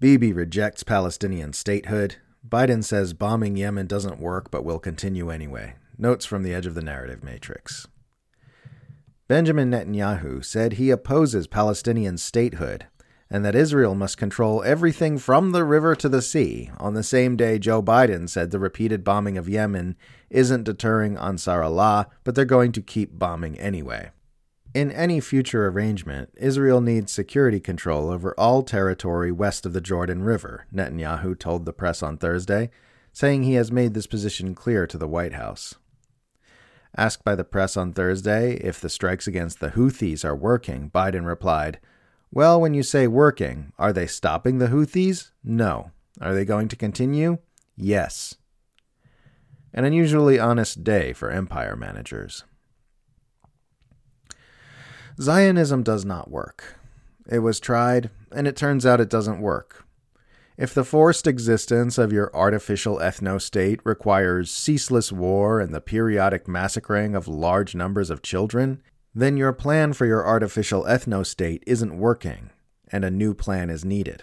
Bibi rejects Palestinian statehood. Biden says bombing Yemen doesn't work but will continue anyway. Notes from the edge of the narrative matrix. Benjamin Netanyahu said he opposes Palestinian statehood and that Israel must control everything from the river to the sea on the same day Joe Biden said the repeated bombing of Yemen isn't deterring Ansarallah, but they're going to keep bombing anyway. In any future arrangement, Israel needs security control over all territory west of the Jordan River, Netanyahu told the press on Thursday, saying he has made this position clear to the White House. Asked by the press on Thursday if the strikes against the Houthis are working, Biden replied, Well, when you say working, are they stopping the Houthis? No. Are they going to continue? Yes. An unusually honest day for empire managers. Zionism does not work. It was tried, and it turns out it doesn't work. If the forced existence of your artificial ethno state requires ceaseless war and the periodic massacring of large numbers of children, then your plan for your artificial ethno state isn't working, and a new plan is needed.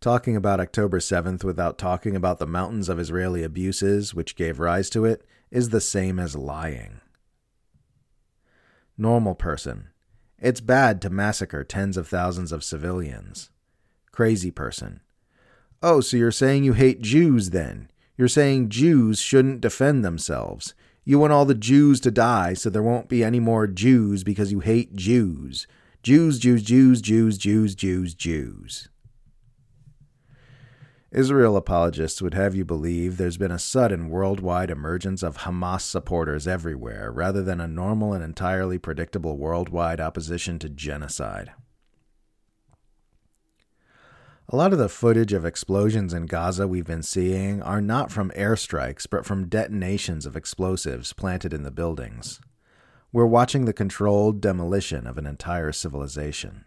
Talking about October 7th without talking about the mountains of Israeli abuses which gave rise to it is the same as lying. Normal person. It's bad to massacre tens of thousands of civilians. Crazy person. Oh, so you're saying you hate Jews then? You're saying Jews shouldn't defend themselves. You want all the Jews to die so there won't be any more Jews because you hate Jews. Jews, Jews, Jews, Jews, Jews, Jews, Jews. Israel apologists would have you believe there's been a sudden worldwide emergence of Hamas supporters everywhere, rather than a normal and entirely predictable worldwide opposition to genocide. A lot of the footage of explosions in Gaza we've been seeing are not from airstrikes, but from detonations of explosives planted in the buildings. We're watching the controlled demolition of an entire civilization.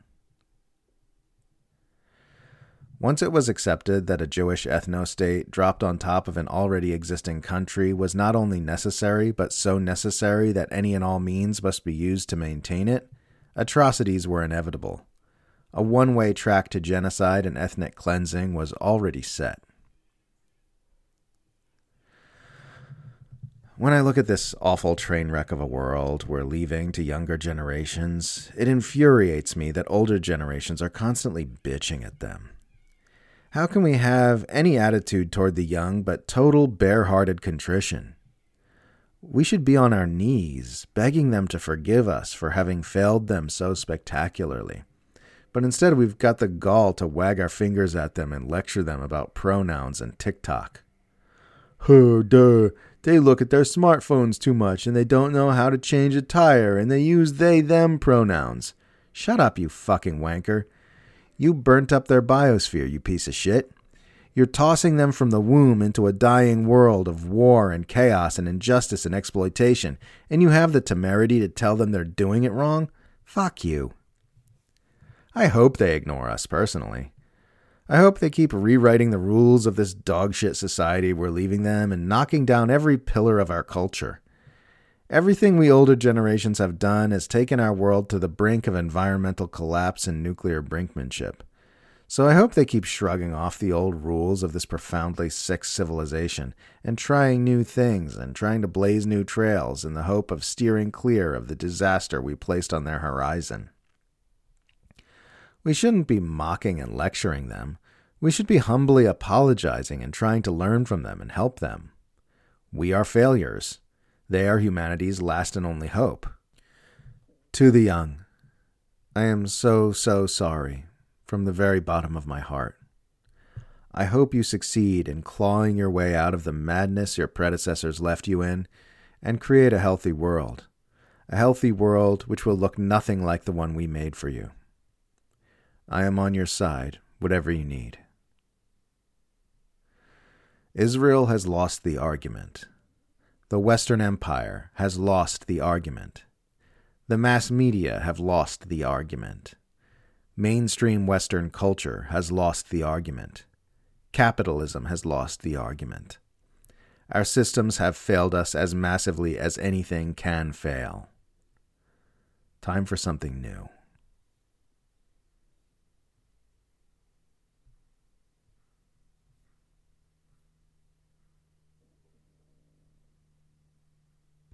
Once it was accepted that a Jewish ethno state dropped on top of an already existing country was not only necessary, but so necessary that any and all means must be used to maintain it, atrocities were inevitable. A one way track to genocide and ethnic cleansing was already set. When I look at this awful train wreck of a world we're leaving to younger generations, it infuriates me that older generations are constantly bitching at them. How can we have any attitude toward the young but total bare hearted contrition? We should be on our knees, begging them to forgive us for having failed them so spectacularly. But instead, we've got the gall to wag our fingers at them and lecture them about pronouns and TikTok. Oh, duh. They look at their smartphones too much and they don't know how to change a tire and they use they them pronouns. Shut up, you fucking wanker. You burnt up their biosphere, you piece of shit. You're tossing them from the womb into a dying world of war and chaos and injustice and exploitation, and you have the temerity to tell them they're doing it wrong? Fuck you. I hope they ignore us personally. I hope they keep rewriting the rules of this dogshit society we're leaving them and knocking down every pillar of our culture. Everything we older generations have done has taken our world to the brink of environmental collapse and nuclear brinkmanship. So I hope they keep shrugging off the old rules of this profoundly sick civilization and trying new things and trying to blaze new trails in the hope of steering clear of the disaster we placed on their horizon. We shouldn't be mocking and lecturing them. We should be humbly apologizing and trying to learn from them and help them. We are failures they are humanity's last and only hope. To the young, I am so, so sorry from the very bottom of my heart. I hope you succeed in clawing your way out of the madness your predecessors left you in and create a healthy world. A healthy world which will look nothing like the one we made for you. I am on your side, whatever you need. Israel has lost the argument the Western Empire has lost the argument. The mass media have lost the argument. Mainstream Western culture has lost the argument. Capitalism has lost the argument. Our systems have failed us as massively as anything can fail. Time for something new.